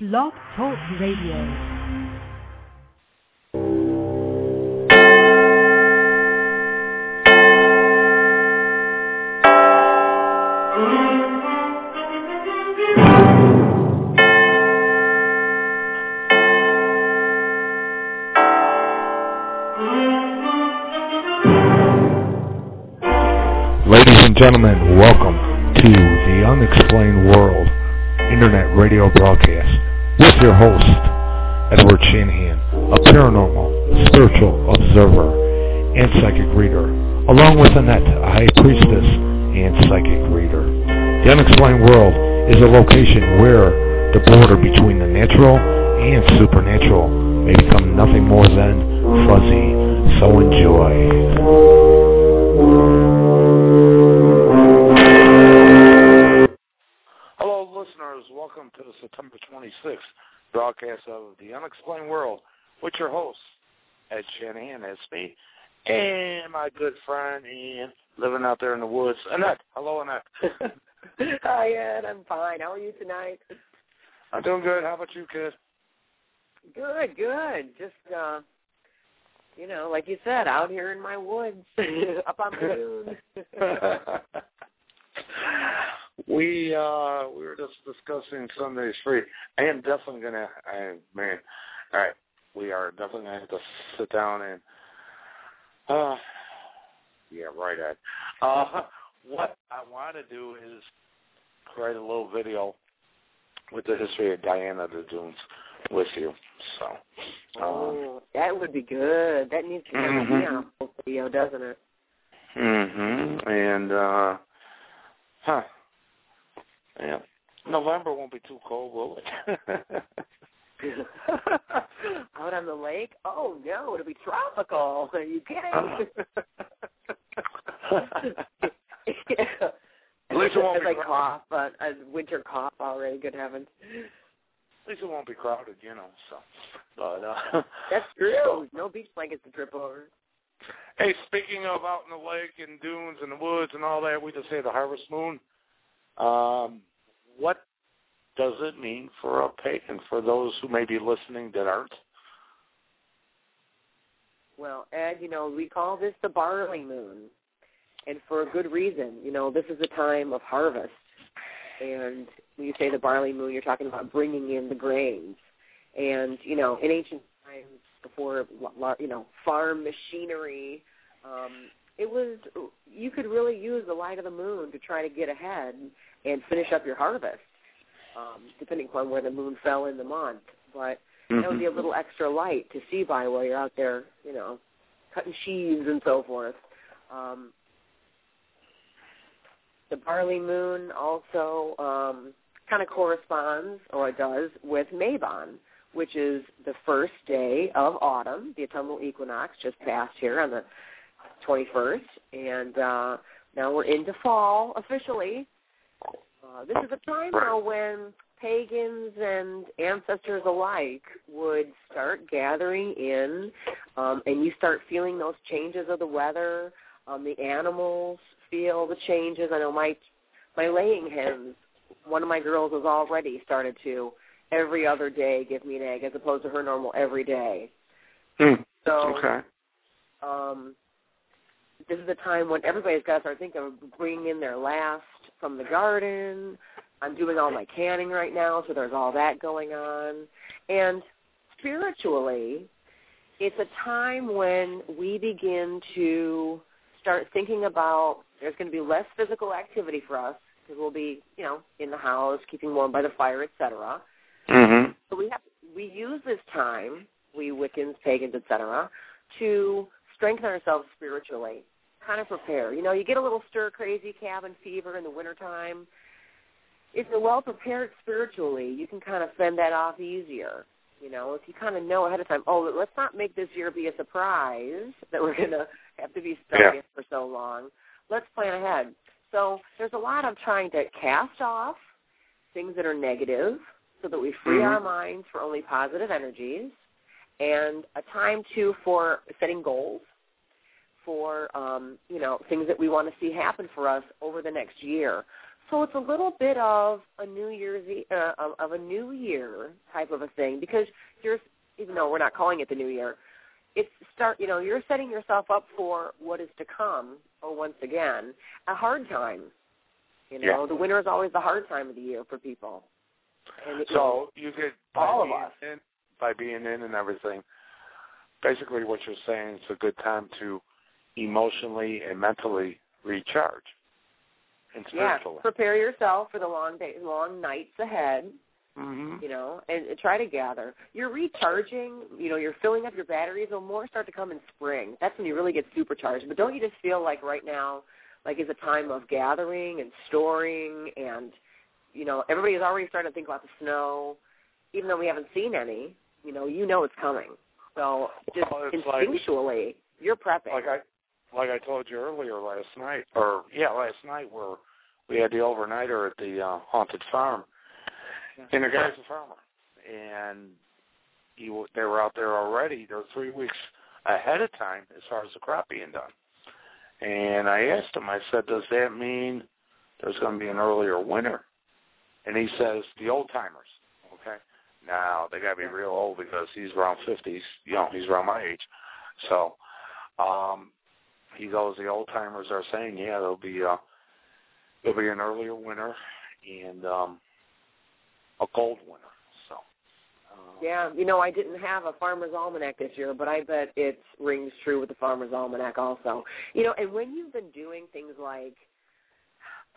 Blog Talk Radio. Ladies and gentlemen, welcome to the Unexplained World Internet Radio broadcast your host, Edward Shanahan, a paranormal, spiritual observer, and psychic reader, along with Annette, a high priestess and psychic reader. The Unexplained World is a location where the border between the natural and supernatural may become nothing more than fuzzy. So enjoy. Welcome to the September 26th broadcast of The Unexplained World with your host, Ed Shanahan, that's me, and my good friend Ian, living out there in the woods. Annette. Hello, Annette. Hi, Ed. I'm fine. How are you tonight? I'm doing good. How about you, kid? Good, good. Just, uh, you know, like you said, out here in my woods, up on the dune. We uh we were just discussing Sunday's free. I am definitely gonna I man all right. We are definitely gonna have to sit down and uh yeah, right Ed. Uh what I wanna do is create a little video with the history of Diana the Dunes with you. So um, oh, that would be good. That needs to be Mhm. on a video, doesn't it? Mhm. And uh huh. Yeah. November won't be too cold, will it? Out on the lake? Oh no, it'll be tropical. Are you kidding? At least it won't be crowded. cough, but a winter cough already. Good heavens. At least it won't be crowded, you know. So, but uh, That's true. No beach blankets to trip over. hey, speaking of out in the lake and dunes and the woods and all that, we just had the harvest moon. Um, what does it mean for a pagan? For those who may be listening that aren't. Well, Ed, you know, we call this the barley moon, and for a good reason. You know, this is a time of harvest, and when you say the barley moon, you're talking about bringing in the grains. And you know, in ancient times, before you know farm machinery, um, it was you could really use the light of the moon to try to get ahead and finish up your harvest, um, depending upon where the moon fell in the month. But that would be a little extra light to see by while you're out there, you know, cutting sheaves and so forth. Um, the barley moon also um, kind of corresponds, or it does, with Mabon, which is the first day of autumn. The autumnal equinox just passed here on the 21st, and uh, now we're into fall officially. Uh, this is a time now when pagans and ancestors alike would start gathering in, um, and you start feeling those changes of the weather. Um, the animals feel the changes. I know my my laying hens. One of my girls has already started to every other day give me an egg, as opposed to her normal every day. Hmm. So Okay. um, this is a time when everybody's got to start thinking of bringing in their last from the garden. I'm doing all my canning right now, so there's all that going on. And spiritually, it's a time when we begin to start thinking about there's going to be less physical activity for us because we'll be, you know, in the house, keeping warm by the fire, etc. Mhm. So we have we use this time, we Wiccans, pagans, etc., to strengthen ourselves spiritually, kind of prepare. You know, you get a little stir crazy cabin fever in the wintertime. If you're well prepared spiritually, you can kind of fend that off easier. You know, if you kind of know ahead of time, oh, let's not make this year be a surprise that we're going to have to be stuck Yeah. in for so long. Let's plan ahead. So there's a lot of trying to cast off things that are negative so that we free Mhm. our minds for only positive energies and a time too for setting goals for um, you know things that we want to see happen for us over the next year So it's a little bit of a New Year's uh, of, of a New Year type of a thing because you're even though we're not calling it the New Year, it's start. You know, you're setting yourself up for what is to come. Or once again, a hard time. You know, Yeah. the winter is always the hard time of the year for people. And So you could All of us. in, by being in and everything. Basically, what you're saying is a good time to emotionally and mentally recharge, and yeah, prepare yourself for the long days, long nights ahead. hmm you know, and, and try to gather. You're recharging, you know, you're filling up your batteries. Will more start to come in spring. That's when you really get supercharged. But don't you just feel like right now, like is a time of gathering and storing, and you know, everybody is already starting to think about the snow, even though we haven't seen any. You know, you know it's coming. So just Well, it's like- instinctually, you're prepping. Like I, like I told you earlier last night, or yeah, last night where we had the overnighter at the uh, haunted farm, and the guy's a farmer, and he they were out there already. They're three weeks ahead of time as far as the crop being done. And I asked him, I said, does that mean there's going to be an earlier winter? And he says, the old timers. Okay. Now they got to be real old because he's around fifties. You know, he's around my age. So, um, he goes, the old timers are saying, yeah, there'll be uh, there'll be an earlier winter and um, a cold winter. So, uh, Yeah, you know, I didn't have a farmer's almanac this year, but I bet it rings true with the farmer's almanac also. You know, and when you've been doing things like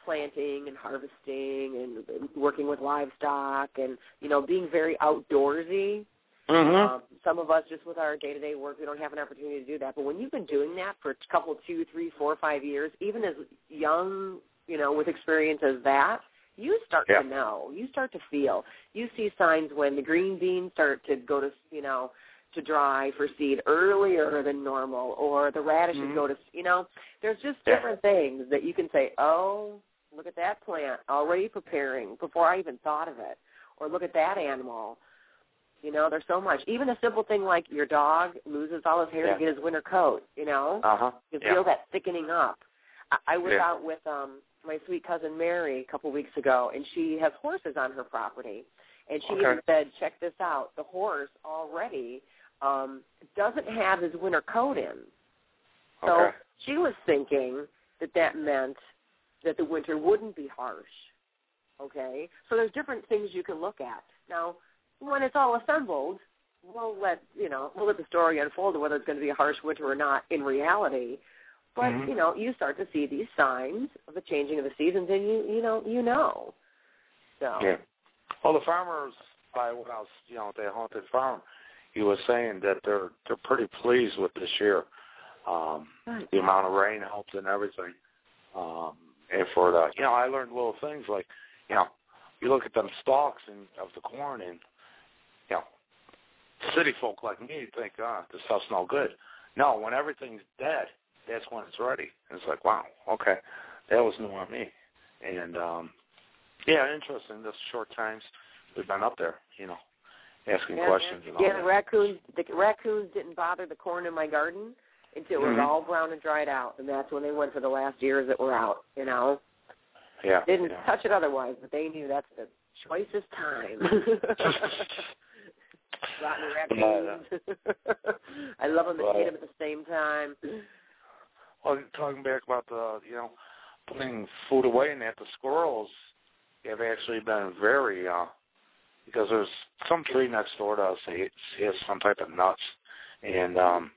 planting and harvesting and working with livestock and, you know, being very outdoorsy, mhm. um, some of us just with our day-to-day work, we don't have an opportunity to do that. But when you've been doing that for a couple, two, three, four, five years, even as young, you know, with experience as that, you start Yeah. to know. You start to feel. You see signs when the green beans start to go to, you know, to dry for seed earlier than normal, or the radishes Mhm. go to, you know, there's just Yeah. different things that you can say, oh, look at that plant already preparing before I even thought of it, or look at that animal. You know, there's so much. Even a simple thing like your dog loses all his hair Yeah. to get his winter coat. You know, Uh huh. you Yeah. feel that thickening up. I, I was Yeah. out with um my sweet cousin Mary a couple weeks ago, and she has horses on her property, and she Okay. even said, "Check this out. The horse already um doesn't have his winter coat in." So Okay. she was thinking that that meant that the winter wouldn't be harsh. Okay? So there's different things you can look at. Now, when it's all assembled, we'll let, you know, we'll let the story unfold whether it's going to be a harsh winter or not in reality. But, Mhm. you know, you start to see these signs of the changing of the seasons and you you know, you know. So Yeah. Well, the farmers by when I was, you know, at the haunted farm, he was saying that they're they're pretty pleased with this year. Um, the amount of rain helps and everything. Um, and for the, you know, I learned little things like, you know, you look at them stalks and of the corn, and city folk like me think, ah, this stuff's no good. No, when everything's dead, that's when it's ready. And it's like, wow, okay, that was new on me. And um, yeah, interesting. This short times we've been up there, you know, asking yeah, questions and all yeah, that. the raccoons the raccoons didn't bother the corn in my garden until it was Mhm. all brown and dried out, and that's when they went for the last years that were out. You know, Yeah, didn't yeah. touch it otherwise, but they knew that's the choicest time. Rotten raccoons. I love them and hate them at the same time. Well, talking back about the, you know, putting food away and that, the squirrels have actually been very, uh, because there's some tree next door to us that has- some type of nuts, and um,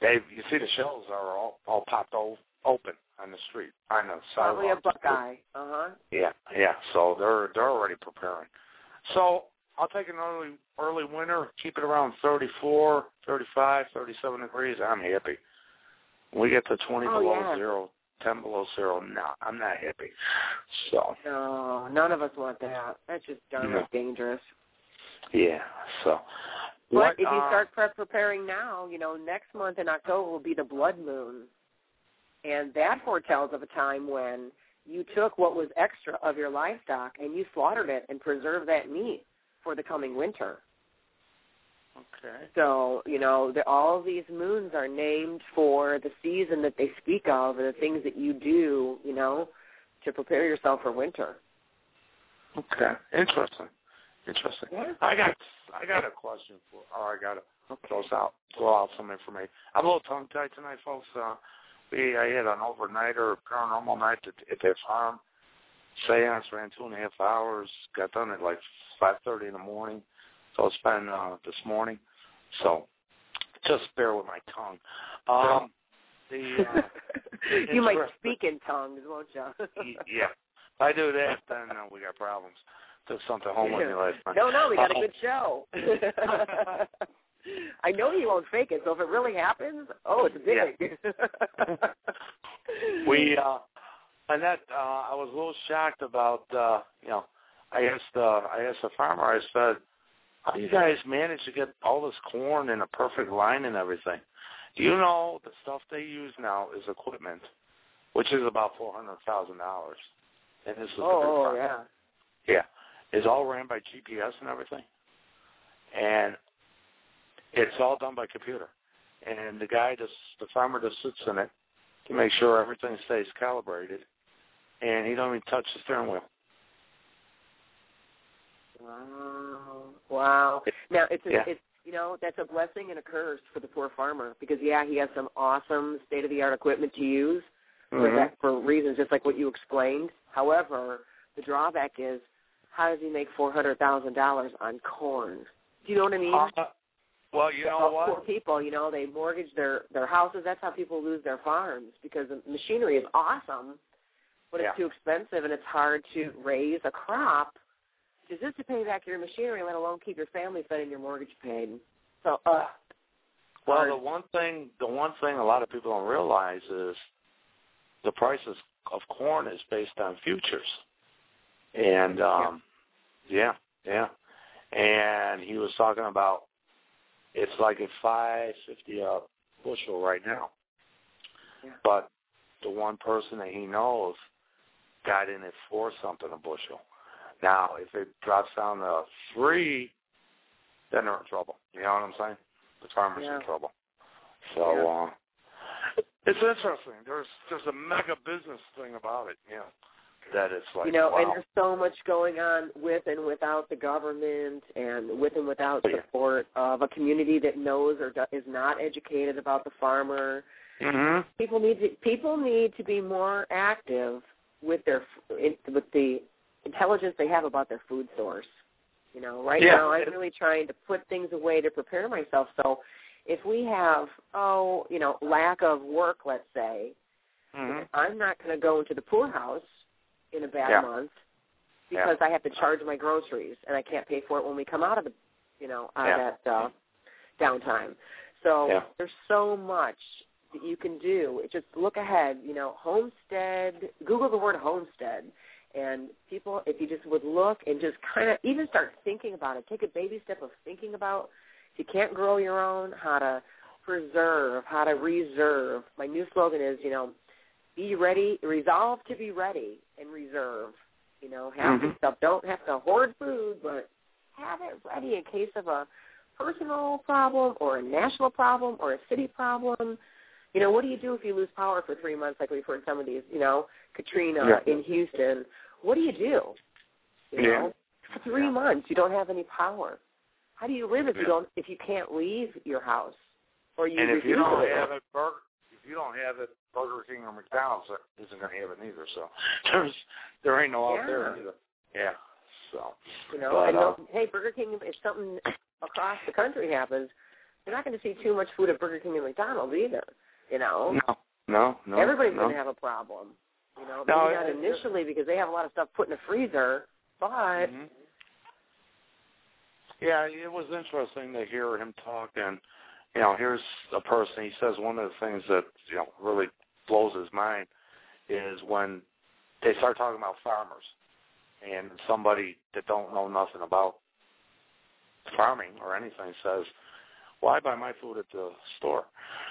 they, you see the shells are all all popped o- open on the street on the Probably a buckeye. Uh huh. Yeah, yeah. So they're they're already preparing. So I'll take an early early winter, keep it around 34, 35, 37 degrees. I'm happy. We get to 20 Oh, below yeah. zero, 10 below zero, no, I'm not happy. So No, none of us want that. That's just darn No. dangerous. yeah, so. But what, if you uh, start pre- preparing now, you know, next month in October will be the blood moon. And that foretells of a time when you took what was extra of your livestock and you slaughtered it and preserved that meat for the coming winter. Okay. So, you know, the, all these moons are named for the season that they speak of and the things that you do, you know, to prepare yourself for winter. Okay, interesting, interesting. Yeah. I got I got a question for, or I got to throw out throw out some information. I'm a little tongue tied tonight, folks. Uh, we I had an overnighter paranormal night at, at their farm. Seance ran two and a half hours. Got done at like five thirty in the morning. So it's been uh, this morning. So just bear with my tongue. Um, the uh, you might speak in tongues, won't you? yeah, if I do that, then uh, we got problems. Took something home with me last night. No, no, we got a Uh-oh. good show. I know you won't fake it, so if it really happens, oh, it's big. we uh and that uh I was a little shocked about uh you know I asked uh I asked the farmer I said how do you guys manage to get all this corn in a perfect line and everything? Do you know the stuff they use now is equipment which is about four hundred thousand dollars. And this is a big oh, yeah. yeah. It's all ran by GPS and everything. And it's all done by computer. And the guy just the farmer just sits in it to make sure everything stays calibrated, and he don't even touch the steering wheel. Wow. Wow. Now it's a, Yeah. it's you know that's a blessing and a curse for the poor farmer because yeah he has some awesome state of the art equipment to use for Mhm. that for reasons just like what you explained. However, the drawback is how does he make four hundred thousand dollars on corn? Do you know what I mean? Uh, well, you know Uh, Poor people, you know, they mortgage their their houses. That's how people lose their farms because the machinery is awesome, but it's Yeah. too expensive and it's hard to raise a crop just just to pay back your machinery, let alone keep your family fed and your mortgage paid. So, uh, Well, hard. the one thing the one thing a lot of people don't realize is the prices of corn is based on futures, and um, yeah, yeah, and he was talking about it's like a five fifty a bushel right now, Yeah. but the one person that he knows got in it for something a bushel. Now, if it drops down to three, then they're in trouble. You know what I'm saying? The farmer's Yeah. in trouble. So uh, it's interesting. There's there's a mega business thing about it. Know, that it's like you know, wow. and there's so much going on with and without the government, and with and without Oh, yeah. support of a community that knows or is not educated about the farmer. hmm people need to people need to be more active with their with the intelligence they have about their food source. You know, right Yeah. now I'm really trying to put things away to prepare myself. So, if we have oh, you know, lack of work, let's say, hmm I'm not going to go into the poorhouse in a bad Yeah. month Yeah. because I have to charge my groceries and I can't pay for it when we come out of the, you know, out Yeah. of that uh, downtime. So Yeah. there's so much that you can do. It Just look ahead. You know, homestead. Google the word homestead, and people, if you just would look and just kind of even start thinking about it, take a baby step of thinking about if you can't grow your own, how to preserve, how to reserve. My new slogan is, you know, be ready, resolve to be ready, and reserve. You know, have Mhm. stuff. Don't have to hoard food, but have it ready in case of a personal problem or a national problem or a city problem. You know, what do you do if you lose power for three months, like we've heard some of these? You know, Katrina Yeah. in Houston. What do you do? You Yeah. know, for three Yeah. months you don't have any power. How do you live if you don't if you can't leave your house or you And if you don't have it, Burger, if you don't have it, Burger King or McDonald's isn't going to have it neither. So there's there ain't no out there Yeah. either. Yeah. So You know, But, and uh, hey, Burger King, if something across the country happens, you're not going to see too much food at Burger King and McDonald's either. You know, no, no, no. everybody's no. going to have a problem. You know, No, maybe not it- it- initially because they have a lot of stuff put in the freezer, but Mhm. Yeah, it was interesting to hear him talk, and you know, here's a person. He says one of the things that you know really blows his mind is when they start talking about farmers, and somebody that don't know nothing about farming or anything says, "Well, I buy my food at the store,"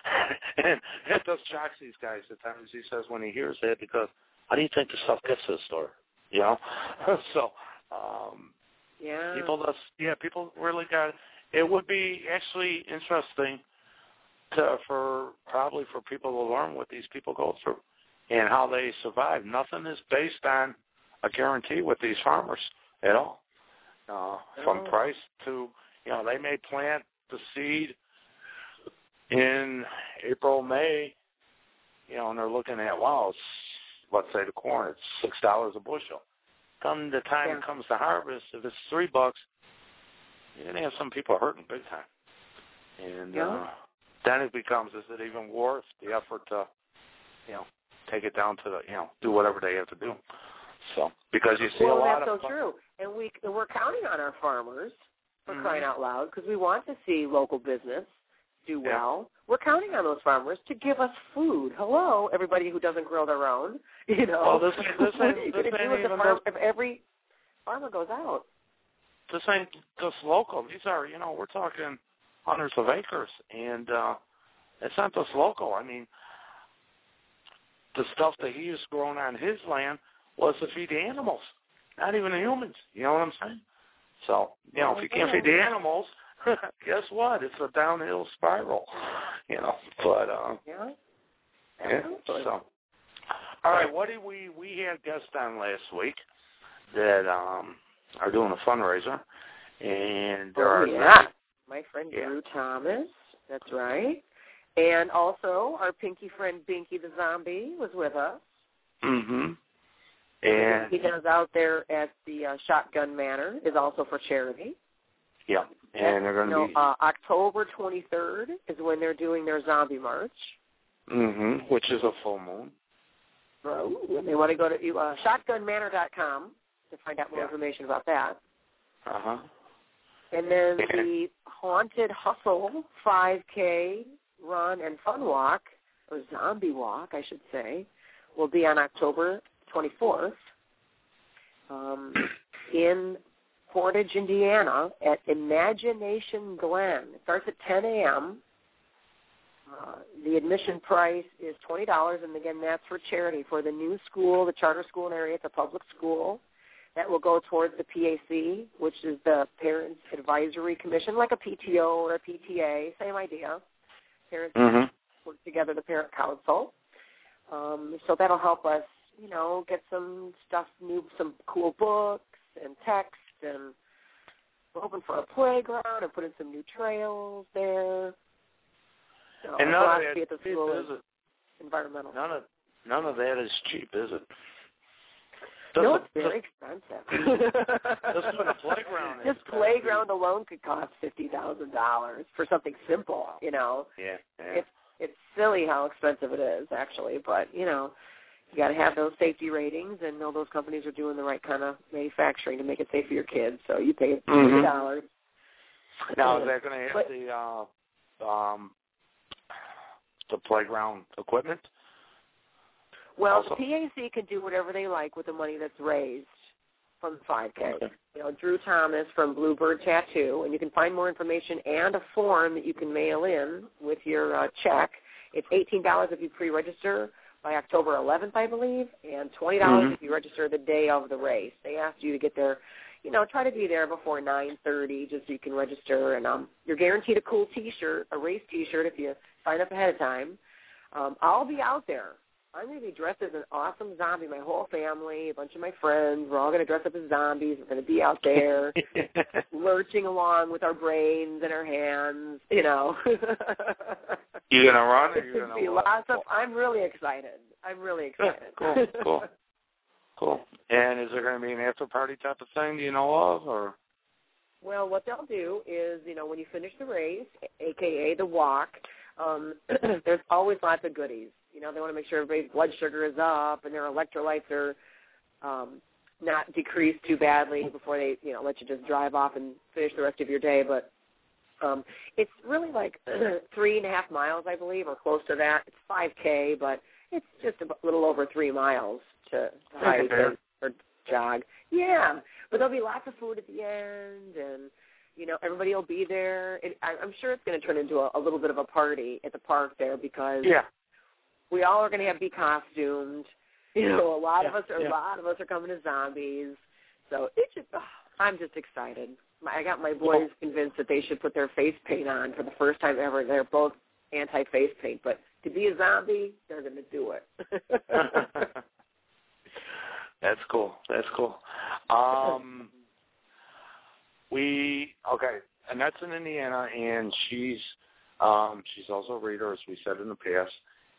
and it just shocks these guys at times. He says when he hears that because how do you think the stuff gets to the store? You know, so. um yeah, people just yeah people really got it would be actually interesting to for probably for people to learn what these people go through and how they survive. Nothing is based on a guarantee with these farmers at all. Uh, from price to, you know, they may plant the seed in April, May, you know, and they're looking at, wow, it's, let's say the corn, it's six dollars a bushel. Come the time Yeah. it comes to harvest, if it's three bucks, you're gonna have some people hurting big time. And Yeah. uh, then it becomes, is it even worth the effort to, you know, take it down to the, you know, do whatever they have to do. So because you see well, a lot that's of so true, and we and we're counting on our farmers for Mhm. crying out loud because we want to see local business do Yeah. well. We're counting on those farmers to give us food. Hello, everybody who doesn't grow their own. You know, Well, this ain't- this what are you this do if, farm, if every farmer goes out? this ain't just local. These are, you know, we're talking hundreds of acres, and uh it's not just local. I mean, the stuff that he was growing on his land was to feed the animals, not even the humans. You know what I'm saying? So, you know, if you can't feed the animals, guess what? It's a downhill spiral. You know, but uh, Yeah. yeah. So, all right, what did we we had guests on last week that um are doing a fundraiser, and there Oh, are yeah. My friend Yeah. Drew Thomas. That's right. And also our pinky friend Binky the Zombie was with us. Mm-hmm. And he does out there at the uh, Shotgun Manor is also for charity. yeah, and they're going to No, be uh, October 23rd is when they're doing their zombie march. mm-hmm, which is a full moon. So and they want to go to uh, shotgunmanor.com to find out more Yeah. information about that. Uh huh. And then Yeah. the Haunted Hustle 5K run and fun walk, or zombie walk, I should say, will be on October 24th um, in Portage, Indiana, at Imagination Glen. It starts at 10 a.m. Uh, the admission price is twenty dollars, and again, that's for charity for the new school, the charter school in the area. It's a public school that will go towards the PAC, which is the Parents Advisory Commission, like a PTO or a PTA, same idea. Parents Mm-hmm. work together, the Parent Council. Um, so that'll help us, you know, get some stuff new, some cool books and text, and we're hoping for a playground and put in some new trails there. So And none of that at the cheap, school is is it? environmental. None of none of that is cheap, is it? no, Just it's a- very expensive. Just for the playground is This playground alone could cost fifty thousand dollars for something simple. You know, Yeah, yeah. it's it's silly how expensive it is actually, but you know, you got to have those safety ratings and know those companies are doing the right kind of manufacturing to make it safe for your kids. So you pay Mhm. dollars. Now is that going to have But- the uh, um the playground equipment? Well, Also- the PAC can do whatever they like with the money that's raised from the 5K. Okay. You know, Drew Thomas from Bluebird Tattoo, and you can find more information and a form that you can mail in with your uh, check. It's eighteen dollars if you pre-register by October 11th, I believe, and twenty dollars Mhm. if you register the day of the race. They asked you to get there, you know, try to be there before 9:30, just so you can register. And um, you're guaranteed a cool T-shirt, a race T-shirt, if you sign up ahead of time. Um, I'll be out there. I'm going to be dressed as an awesome zombie. My whole family, a bunch of my friends, we're all going to dress up as zombies. We're going to be out there lurching along with our brains in our hands, you know. you gonna run or you going to be walk? lots of. I'm really excited. I'm really excited. Cool, cool. Cool. And is there going to be an after party type of thing? Do you know of, or? Well, what they'll do is, you know, when you finish the race, aka the walk, um, there's always lots of goodies. You know, they want to make sure everybody's blood sugar is up and their electrolytes are um, not decreased too badly before they, you know, let you just drive off and finish the rest of your day. But um, it's really like three and a half miles, I believe, or close to that. It's 5K, but it's just a little over three miles to, to hike and, or jog. Yeah, but there'll be lots of food at the end, and you know everybody will be there. It, I, I'm sure it's going to turn into a, a little bit of a party at the park there because Yeah. We all are going to have be costumed. You know, a lot of us are yeah. a lot of us are coming as zombies. So it's just oh, I'm just excited. My, I got my boys convinced that they should put their face paint on for the first time ever. They're both anti-face paint, but to be a zombie, they're going to do it. That's cool. That's cool. Um, we okay, and that's in Indiana, and she's um, she's also a reader, as we said in the past.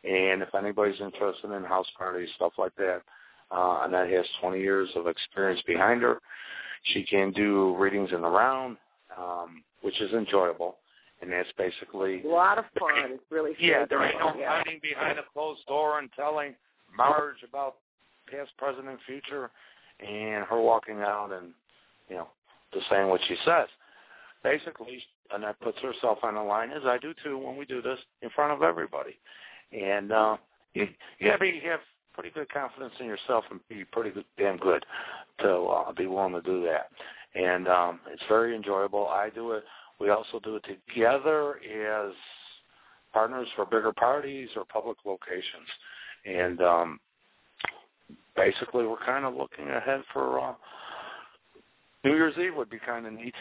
And if anybody's interested in house parties, stuff like that, uh, and that has 20 years of experience behind her, she can do readings in the round, um, which is enjoyable. And that's basically a lot of fun. It's really fun. yeah. There ain't no yeah. hiding behind a closed door and telling Marge about past, present, and future, and her walking out and you know just saying what she says. Basically, Annette puts herself on the line, as I do too, when we do this in front of everybody. And uh, you, you have to have pretty good confidence in yourself and be pretty good, damn good to uh, be willing to do that. And um, it's very enjoyable. I do it. We also do it together as partners for bigger parties or public locations. And um, basically, we're kind of looking ahead for uh, New Year's Eve would be kind of neat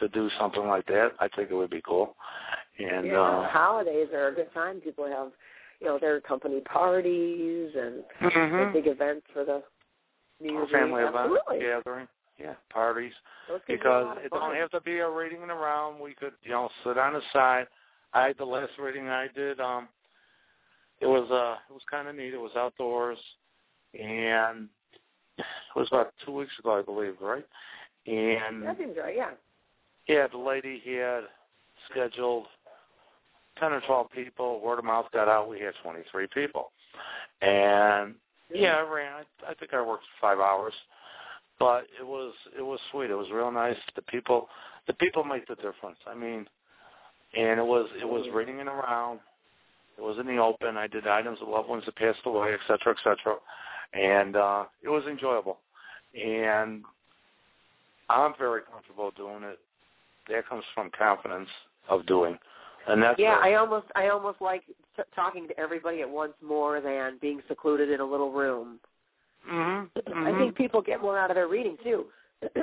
to do something like that. I think it would be cool. And yeah, uh, holidays are a good time. People have, you know, their company parties and mm-hmm. big events for the Year's family Eve. event Absolutely. gathering. Yeah, parties. Be Because it fun. don't have to be a reading in a round. We could, you know, sit on the side. I the last reading I did, um it was uh it was kinda neat. It was outdoors and it was about two weeks ago I believe, right? And That seems right. Yeah. yeah, the lady had scheduled ten or twelve people. Word of mouth got out. We had twenty three people, and yeah, I ran. I, I think I worked five hours, but it was it was sweet. It was real nice. The people, the people make the difference. I mean, and it was it was it around. It was in the open. I did items of loved ones that passed away, et cetera, et cetera, and uh, it was enjoyable. And I'm very comfortable doing it. That comes from confidence of doing, and that's Yeah, a- I almost I almost like t- talking to everybody at once more than being secluded in a little room. Mhm, I mhm. think people get more out of their reading too.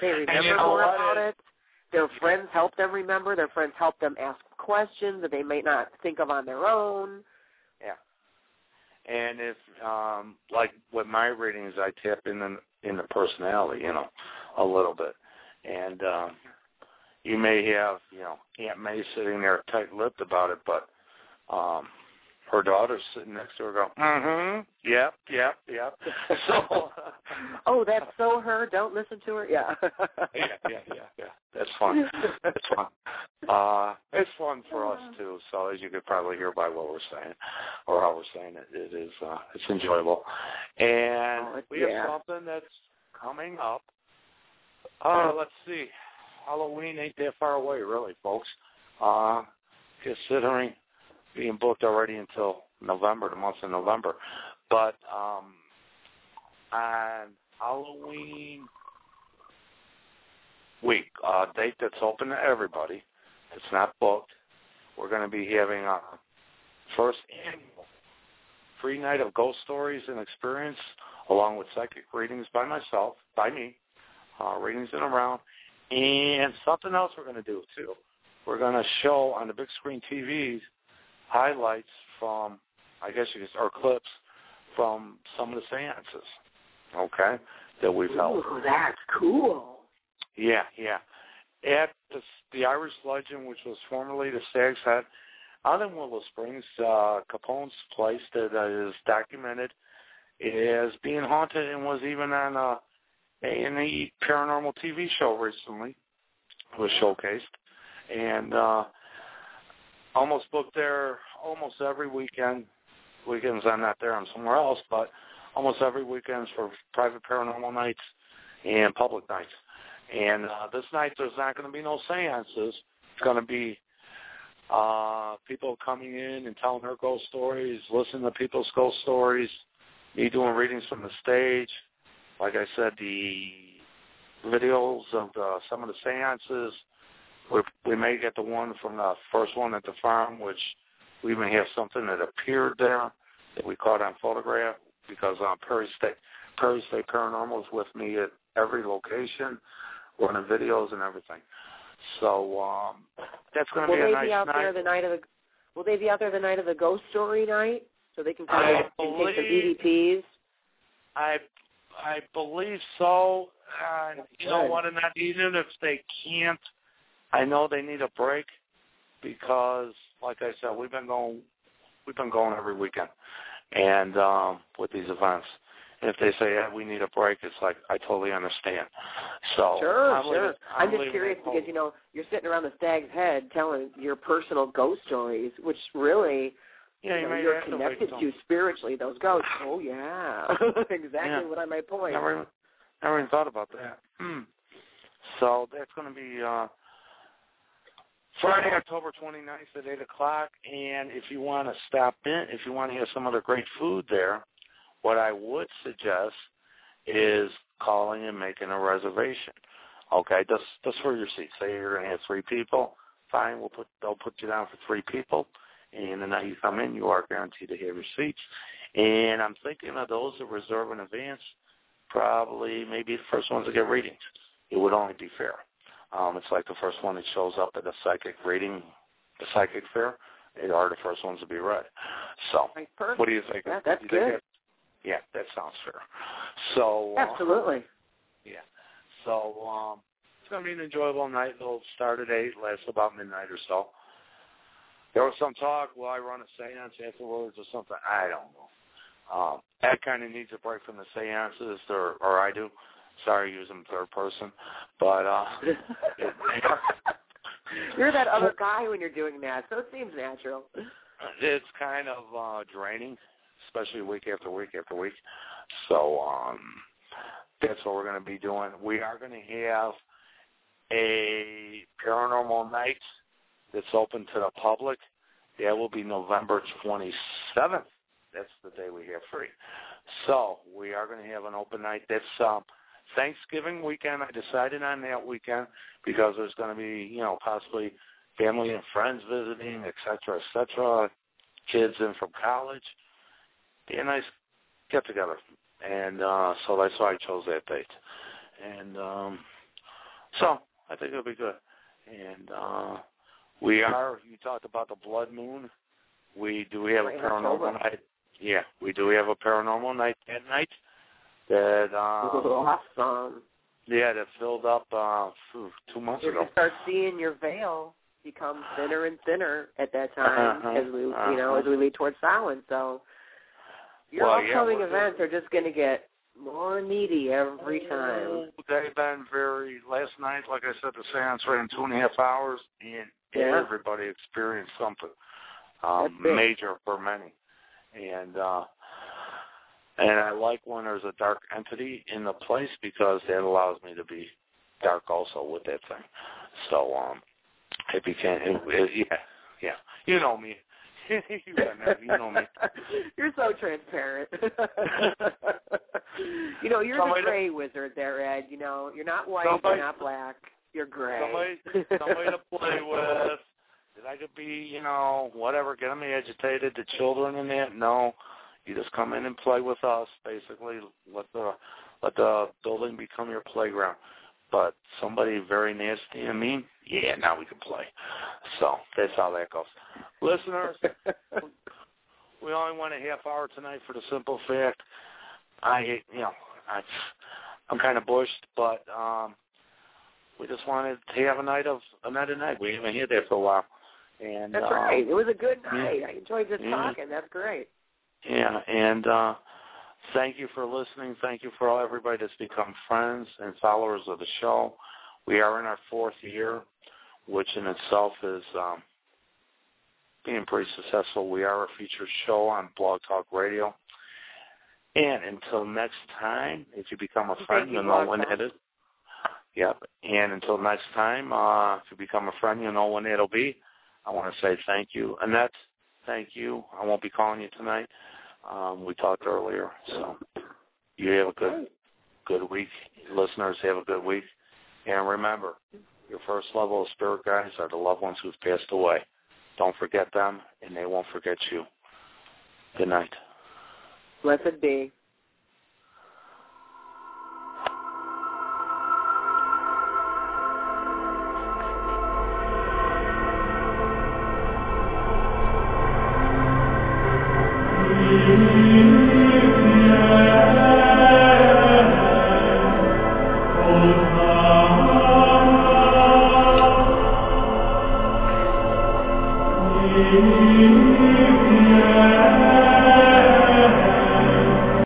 they remember you know more what? about it. Their friends help them remember. Their friends help them ask questions that they might not think of on their own. Yeah. And if um like with my readings I tap in the in the personality, you know, a little bit. And um you may have, you know, Aunt May sitting there tight lipped about it, but um her daughter's sitting next to her going, Mm-hmm. Yep, yep, yep. So oh, that's so her. Don't listen to her. Yeah. yeah, yeah, yeah, yeah. That's fun. It's fun. Uh, it's fun for us too. So as you could probably hear by what we're saying, or how we're saying it, it is uh, it's enjoyable. And Oh, we yeah. have something that's coming up. Uh, let's see. Halloween ain't that far away, really, folks. Uh, considering being booked already until November, the month of November. But um, on Halloween week, uh, date that's open to everybody. It's not booked. We're going to be having our first annual free night of ghost stories and experience, along with psychic readings by myself, by me, uh, readings in around, and something else we're going to do too. We're going to show on the big screen TVs highlights from, I guess you could, or clips from some of the seances, okay, that we've held. Ooh, that's cool. Yeah, yeah. At the, the Irish Legend, which was formerly the Stag's Head, out in Willow Springs, uh, Capone's place that is documented is being haunted and was even on a A&E paranormal TV show recently. Was showcased. And uh, almost booked there almost every weekend. Weekends I'm not there, I'm somewhere else, but almost every weekend for private paranormal nights and public nights. And uh, this night there's not going to be no seances. It's going to be uh, people coming in and telling their ghost stories, listening to people's ghost stories, me doing readings from the stage. Like I said, the videos of the, some of the seances. We, we may get the one from the first one at the farm, which we even have something that appeared there that we caught on photograph because um, Prairie State Prairie State Paranormal is with me at every location, running videos and everything. So um, that's going to be a nice night. Will they be out night. there the night of the? Will they be out there the night of the ghost story night, so they can kind I of take the believe- EVPs? I I believe so. And you know what? And that even if they can't, I know they need a break because, like I said, we've been going we've been going every weekend, and um, with these events. And if they say yeah, we need a break, it's like I totally understand. So Sure, I'm sure. leaving- I'm just curious because you know you're sitting around the stag's head telling your personal ghost stories, which really yeah, you know, may you're have to wait connected to spiritually. Those ghosts. Oh yeah, exactly Yeah. what I might point. Never, even- never even thought about that. Hmm. So that's going to be uh, Friday, October 29th at 8 o'clock. And if you want to stop in, if you want to have some other great food there, what I would suggest is calling and making a reservation. Okay, just just for your seat. Say you're going to have three people. Fine, we'll put they'll put you down for three people. And the night you come in, you are guaranteed to have your seats. And I'm thinking of those that reserve in advance probably maybe the first ones to get readings. It would only be fair. Um, it's like the first one that shows up at the psychic reading, the psychic fair. They are the first ones to be read. So, perfect. what do you think? Yeah, that's you good. that- yeah, that sounds fair. So, uh, Absolutely. yeah. So, um, it's going to be an enjoyable night. It'll start at 8, last about midnight or so. There was some talk, will I run a seance afterwards or something? I don't know. Um, that kind of needs a break from the seances, or, or I do. Sorry, using third person. But, uh, it, You're that other guy when you're doing that, so it seems natural. it's kind of uh, draining, especially week after week after week. So um, that's what we're going to be doing. We are going to have a paranormal night that's open to the public. That will be November 27th. That's the day we have free. So we are going to have an open night. That's um, Thanksgiving weekend. I decided on that weekend because there's going to be, you know, possibly family and friends visiting, et cetera, et cetera, kids in from college. Be a nice get together. And uh so that's why I chose that date. And um so I think it'll be good. And uh we are you talked about the blood moon. We do we have Right, a paranormal night. Yeah, we do we have a paranormal night that night that um awesome. yeah, that filled up uh two months You're ago. gonna start seeing your veil become thinner and thinner at that time Uh-huh, as we, you know, uh-huh. as we lead towards Samhain. So your Well, upcoming we're events are just going to get more needy every time. Oh, They've been very. Last night, like I said, the seance ran two and a half hours, and Yeah. everybody experienced something um, major for many. And uh, and I like when there's a dark entity in the place because that allows me to be dark also with that thing. So um, it became. It, it, yeah, yeah. You know me. you, know, you know me. You're so transparent. you know, you're Somebody the gray wizard there, Ed. You know, you're not white, Somebody- you're not black. You're gray. somebody somebody to play with. That I could be, you know, whatever, get them agitated, the children and that. No, you just come in and play with us. Basically, let the let the building become your playground. But somebody very nasty and mean, yeah, now we can play. So that's how that goes. Listeners, we only went a half hour tonight for the simple fact I, you know, I, I'm kind of bushed, but um, we just wanted to have a night of another night. We haven't had that for a while, and That's um, right. It was a good yeah. night. I enjoyed just Yeah. talking. That's great. Yeah, and uh, thank you for listening. Thank you for all everybody that's become friends and followers of the show. We are in our fourth year, which in itself is um, being pretty successful. We are a featured show on Blog Talk Radio. And until next time, if you become a friend, you, you'll know when Talk. it is. Yep. And until next time, uh, if you become a friend, you'll know when it'll be. I want to say thank you. Annette, thank you. I won't be calling you tonight. Um, we talked earlier, so you have a good good week. Listeners, have a good week. And remember, your first level of spirit guides are the loved ones who've passed away. Don't forget them, and they won't forget you. Good night. Blessed be.